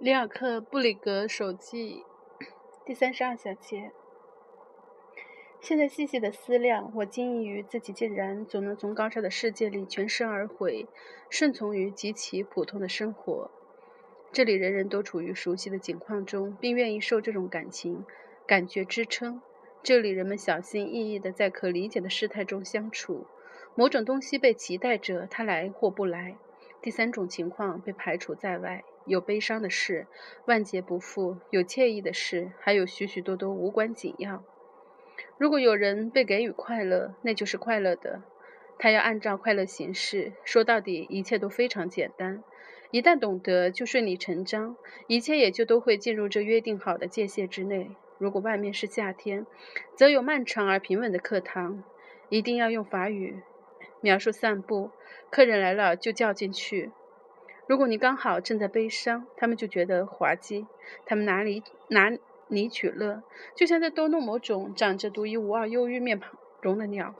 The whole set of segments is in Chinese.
里尔克布里格手记第三十二小节。现在细细的思量，我惊异于自己竟然总能从高超的世界里全身而回，顺从于极其普通的生活。这里人人都处于熟悉的境况中，并愿意受这种感情感觉支撑。这里人们小心翼翼地在可理解的事态中相处，某种东西被期待着，它来或不来。第三种情况被排除在外。有悲伤的事，万劫不复；有惬意的事，还有许许多多无关紧要。如果有人被给予快乐，那就是快乐的。他要按照快乐行事。说到底，一切都非常简单。一旦懂得，就顺理成章，一切也就都会进入这约定好的界限之内。如果外面是夏天，则有漫长而平稳的课堂。一定要用法语描述散步。客人来了就叫进去。如果你刚好正在悲伤，他们就觉得滑稽，他们哪里拿你取乐，就像在逗弄某种长着独一无二忧郁面容的鸟。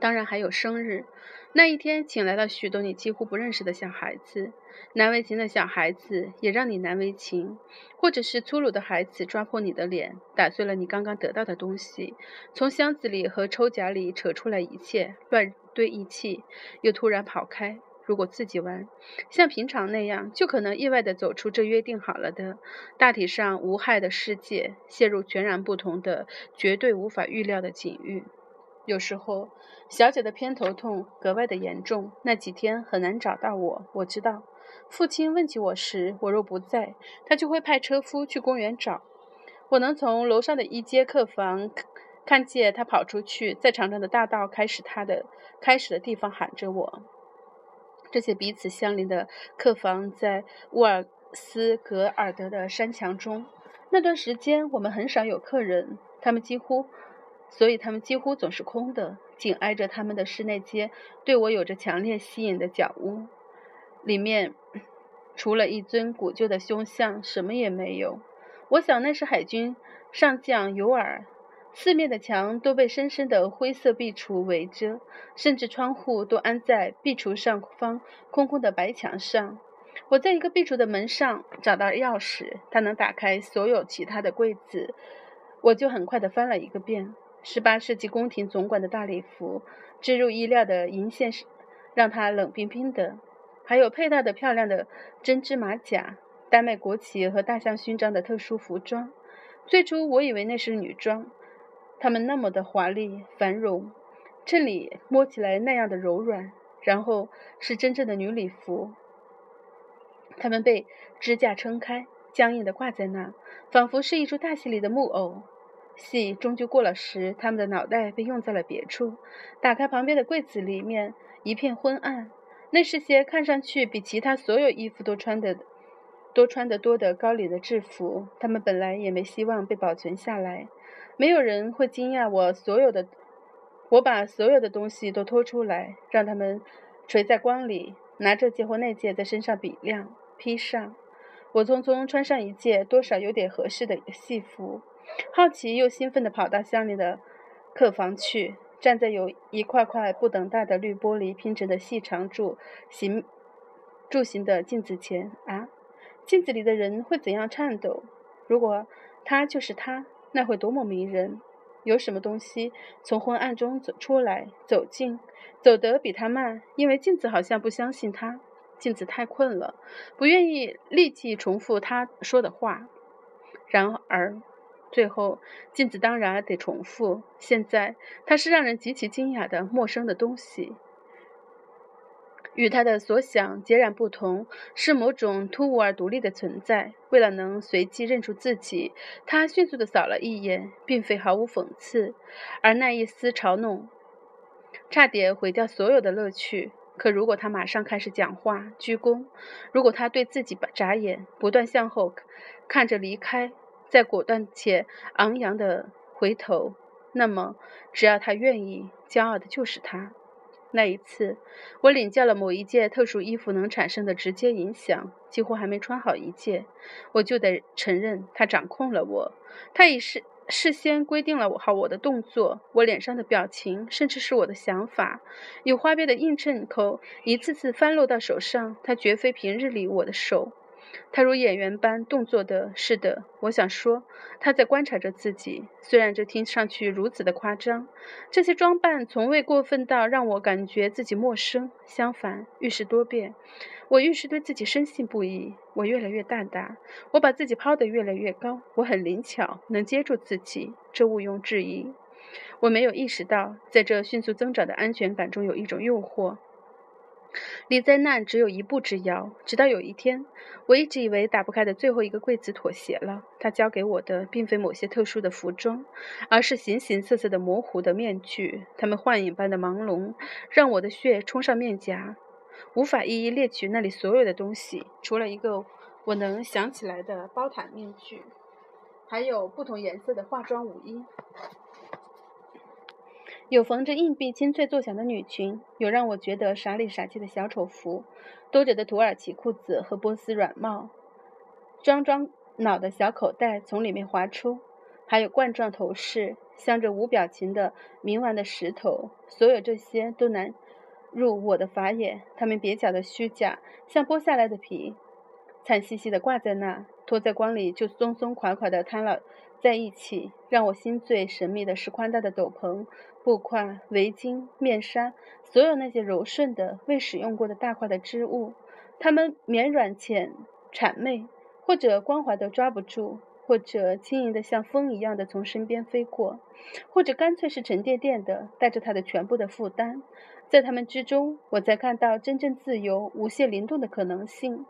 当然还有生日，那一天请来了许多你几乎不认识的小孩子，难为情的小孩子也让你难为情，或者是粗鲁的孩子抓破你的脸，打碎了你刚刚得到的东西，从箱子里和抽夹里扯出来一切，乱堆一气，又突然跑开。如果自己玩，像平常那样，就可能意外地走出这约定好了的、大体上无害的世界，陷入全然不同的、绝对无法预料的境遇。有时候，小姐的偏头痛格外的严重，那几天很难找到我。我知道，父亲问起我时，我若不在，他就会派车夫去公园找我。能从楼上的一间客房看见他跑出去，在长长的大道开始他的开始的地方喊着我。这些彼此相邻的客房在沃尔斯格尔德的山墙中。那段时间我们很少有客人，他们几乎，所以他们几乎总是空的。紧挨着他们的是那间对我有着强烈吸引的角屋，里面除了一尊古旧的胸像，什么也没有。我想那是海军上将尤尔。四面的墙都被深深的灰色壁橱围着，甚至窗户都安在壁橱上方空空的白墙上。我在一个壁橱的门上找到钥匙，它能打开所有其他的柜子。我就很快地翻了一个遍。十八世纪宫廷总管的大礼服，织入衣料的银线让它冷冰冰的，还有佩戴的漂亮的针织马甲、丹麦国旗和大象勋章的特殊服装。最初我以为那是女装。它们那么的华丽繁荣，这里摸起来那样的柔软，然后是真正的女礼服。它们被支架撑开，僵硬地挂在那，仿佛是一出大戏里的木偶。戏终究过了时，他们的脑袋被用在了别处。打开旁边的柜子，里面一片昏暗。那是些看上去比其他所有衣服都穿的多穿得多的高领的制服。他们本来也没希望被保存下来。没有人会惊讶我所有的，我把所有的东西都拖出来，让他们垂在光里，拿这件或那件在身上比量，披上。我匆匆穿上一件多少有点合适的戏服，好奇又兴奋地跑到乡里的客房去，站在有一块块不等大的绿玻璃拼成的细长柱形柱形的镜子前。啊，镜子里的人会怎样颤抖？如果他就是他。那会多么迷人！有什么东西从昏暗中走出来，走近，走得比他慢，因为镜子好像不相信他。镜子太困了，不愿意立即重复他说的话。然而，最后镜子当然得重复。现在，它是让人极其惊讶的陌生的东西。与他的所想截然不同，是某种突兀而独立的存在。为了能随即认出自己，他迅速地扫了一眼，并非毫无讽刺，而那一丝嘲弄，差点毁掉所有的乐趣。可如果他马上开始讲话、鞠躬，如果他对自己眨眼，不断向后看着离开，再果断且昂扬地回头，那么只要他愿意，骄傲的就是他。那一次，我领教了某一件特殊衣服能产生的直接影响。几乎还没穿好一件，我就得承认他掌控了我。他已事事先规定了我好我的动作，我脸上的表情，甚至是我的想法。有花边的映衬口一次次翻落到手上，它绝非平日里我的手。他如演员般动作的，是的，我想说，他在观察着自己。虽然这听上去如此的夸张，这些装扮从未过分到让我感觉自己陌生。相反，遇事多变。我愈是对自己深信不疑。我越来越大胆，我把自己抛得越来越高。我很灵巧，能接住自己，这毋庸置疑。我没有意识到，在这迅速增长的安全感中有一种诱惑。离灾难只有一步之遥。直到有一天，我一直以为打不开的最后一个柜子妥协了。他交给我的并非某些特殊的服装，而是形形色色的模糊的面具。它们幻影般的朦胧，让我的血冲上面颊，无法一一列举那里所有的东西，除了一个我能想起来的包毯面具，还有不同颜色的化妆舞衣。有缝着硬币清脆作响的女裙，有让我觉得傻里傻气的小丑服，兜着的土耳其裤子和波斯软帽，装装脑的小口袋从里面滑出，还有冠状头饰，镶着无表情的冥顽的石头。所有这些都难入我的法眼，他们蹩脚的虚假，像剥下来的皮，惨兮兮的挂在那，拖在光里就松松垮垮的瘫了在一起。让我心醉神秘的是宽大的斗篷。布块、围巾、面纱，所有那些柔顺的、未使用过的大块的织物，它们绵软且谄媚，或者光滑的抓不住，或者轻盈的像风一样的从身边飞过，或者干脆是沉甸甸的，带着它的全部的负担。在它们之中，我才看到真正自由、无限灵动的可能性。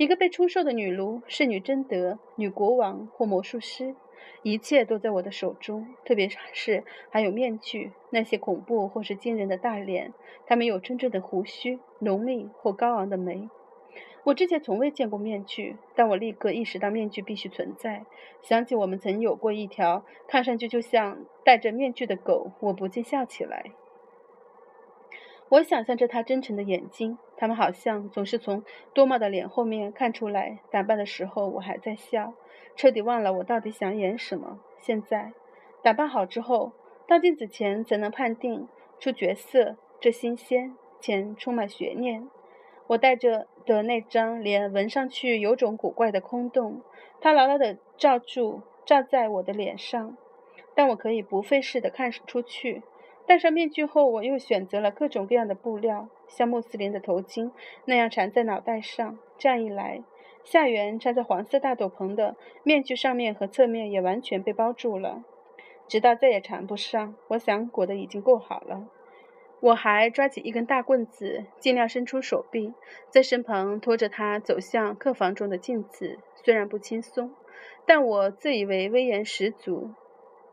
一个被出售的女奴，是女贞德、女国王或魔术师。一切都在我的手中，特别是还有面具，那些恐怖或是惊人的大脸，他们有真正的胡须，浓密或高昂的眉。我之前从未见过面具，但我立刻意识到面具必须存在。想起我们曾有过一条看上去就像戴着面具的狗，我不禁笑起来。我想象着他真诚的眼睛，他们好像总是从多茂的脸后面看出来。打扮的时候，我还在笑。彻底忘了我到底想演什么。现在打扮好之后，到镜子前怎能判定出角色？这新鲜且充满悬念。我戴着的那张脸闻上去有种古怪的空洞，它牢牢地罩住罩在我的脸上，但我可以不费事地看出去。戴上面具后，我又选择了各种各样的布料，像穆斯林的头巾那样缠在脑袋上。这样一来。下缘插在黄色大斗篷的面具上面和侧面也完全被包住了，直到再也缠不上。我想裹得已经够好了。我还抓起一根大棍子，尽量伸出手臂，在身旁拖着他走向客房中的镜子。虽然不轻松，但我自以为威严十足，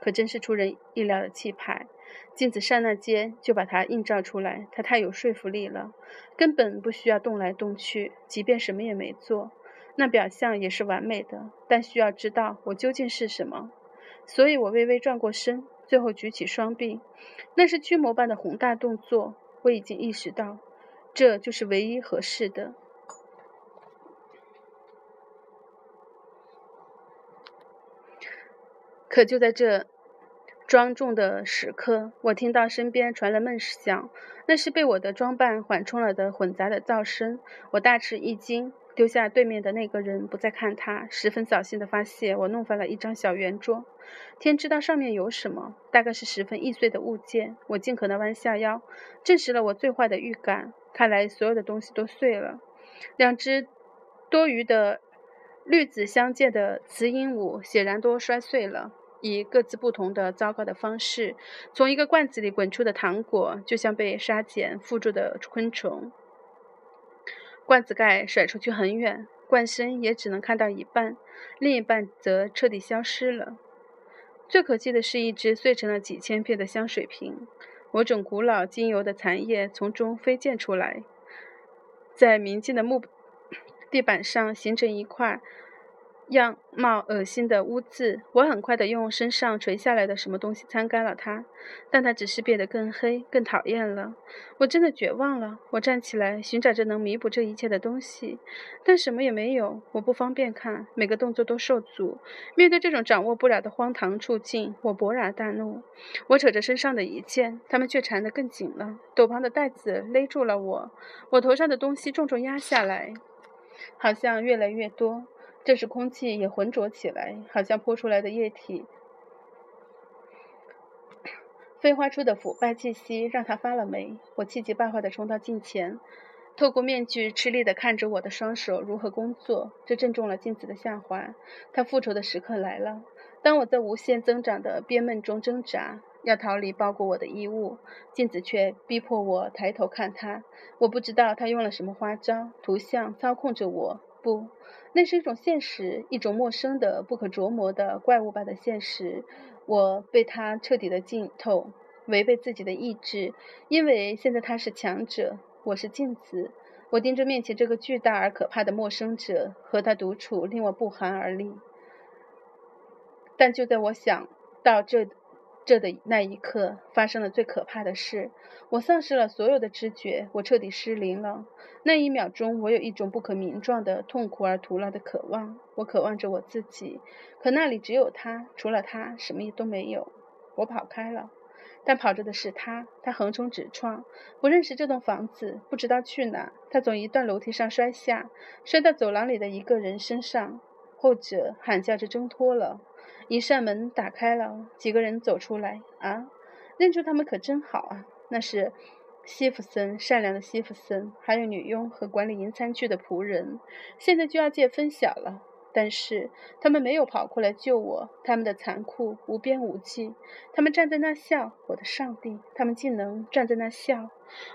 可真是出人意料的气派。镜子刹那间就把它映照出来，它太有说服力了，根本不需要动来动去，即便什么也没做。那表象也是完美的，但需要知道我究竟是什么。所以我微微转过身，最后举起双臂，那是驱魔般的宏大动作。我已经意识到，这就是唯一合适的。可就在这庄重的时刻，我听到身边传来闷响，那是被我的装扮缓冲了的混杂的噪声。我大吃一惊。丢下对面的那个人，不再看他，十分扫兴地发现我弄翻了一张小圆桌。天知道上面有什么，大概是十分易碎的物件。我尽可能弯下腰，证实了我最坏的预感。看来所有的东西都碎了。两只多余的绿紫相间的雌鹦鹉显然都摔碎了，以各自不同的糟糕的方式。从一个罐子里滚出的糖果，就像被沙茧附住的昆虫。罐子盖甩出去很远，罐身也只能看到一半，另一半则彻底消失了。最可气的是一只碎成了几千片的香水瓶，某种古老精油的残液从中飞溅出来，在明净的木 地板上形成一块。样貌恶心的污渍，我很快地用身上垂下来的什么东西擦干了它，但它只是变得更黑、更讨厌了。我真的绝望了。我站起来，寻找着能弥补这一切的东西，但什么也没有。我不方便看，每个动作都受阻。面对这种掌握不了的荒唐处境，我勃然大怒。我扯着身上的一件，他们却缠得更紧了。斗篷的带子勒住了我，我头上的东西重重压下来。好像越来越多。这时空气也浑浊起来，好像泼出来的液体飞花出的腐败气息让他发了霉。我气急败坏地冲到镜前，透过面具吃力地看着我的双手如何工作，这正中了镜子的下怀。他复仇的时刻来了。当我在无限增长的憋闷中挣扎，要逃离包裹我的衣物，镜子却逼迫我抬头看他。我不知道他用了什么花招，图像操控着我。不。那是一种现实，一种陌生的、不可琢磨的怪物般的现实。我被他彻底的浸透，违背自己的意志，因为现在他是强者，我是镜子。我盯着面前这个巨大而可怕的陌生者，和他独处令我不寒而栗。但就在我想到这。这的那一刻，发生了最可怕的事。我丧失了所有的知觉，我彻底失灵了。那一秒钟，我有一种不可名状的痛苦而徒劳的渴望。我渴望着我自己，可那里只有他，除了他，什么也都没有。我跑开了，但跑着的是他。他横冲直撞，不认识这栋房子，不知道去哪。他从一段楼梯上摔下，摔到走廊里的一个人身上，后者喊叫着挣脱了。一扇门打开了，几个人走出来。啊，认出他们可真好啊！那是西弗森，善良的西弗森，还有女佣和管理银餐具的仆人。现在就要见分晓了，但是他们没有跑过来救我。他们的残酷无边无际。他们站在那笑，我的上帝！他们竟能站在那笑。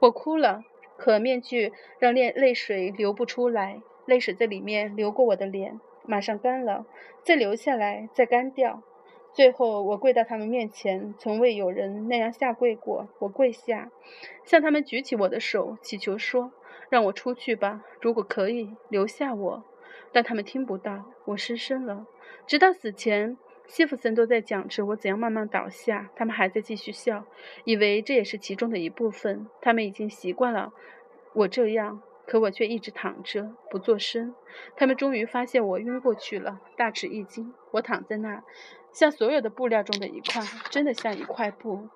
我哭了，可面具让泪泪水流不出来，泪水在里面流过我的脸。马上干了，再留下来，再干掉。最后，我跪到他们面前，从未有人那样下跪过。我跪下，向他们举起我的手，祈求说：“让我出去吧，如果可以，留下我。”但他们听不到，我失声了。直到死前，西弗森都在讲着我怎样慢慢倒下，他们还在继续笑，以为这也是其中的一部分。他们已经习惯了我这样。可我却一直躺着不作声。他们终于发现我晕过去了，大吃一惊。我躺在那儿，像所有的布料中的一块，真的像一块布。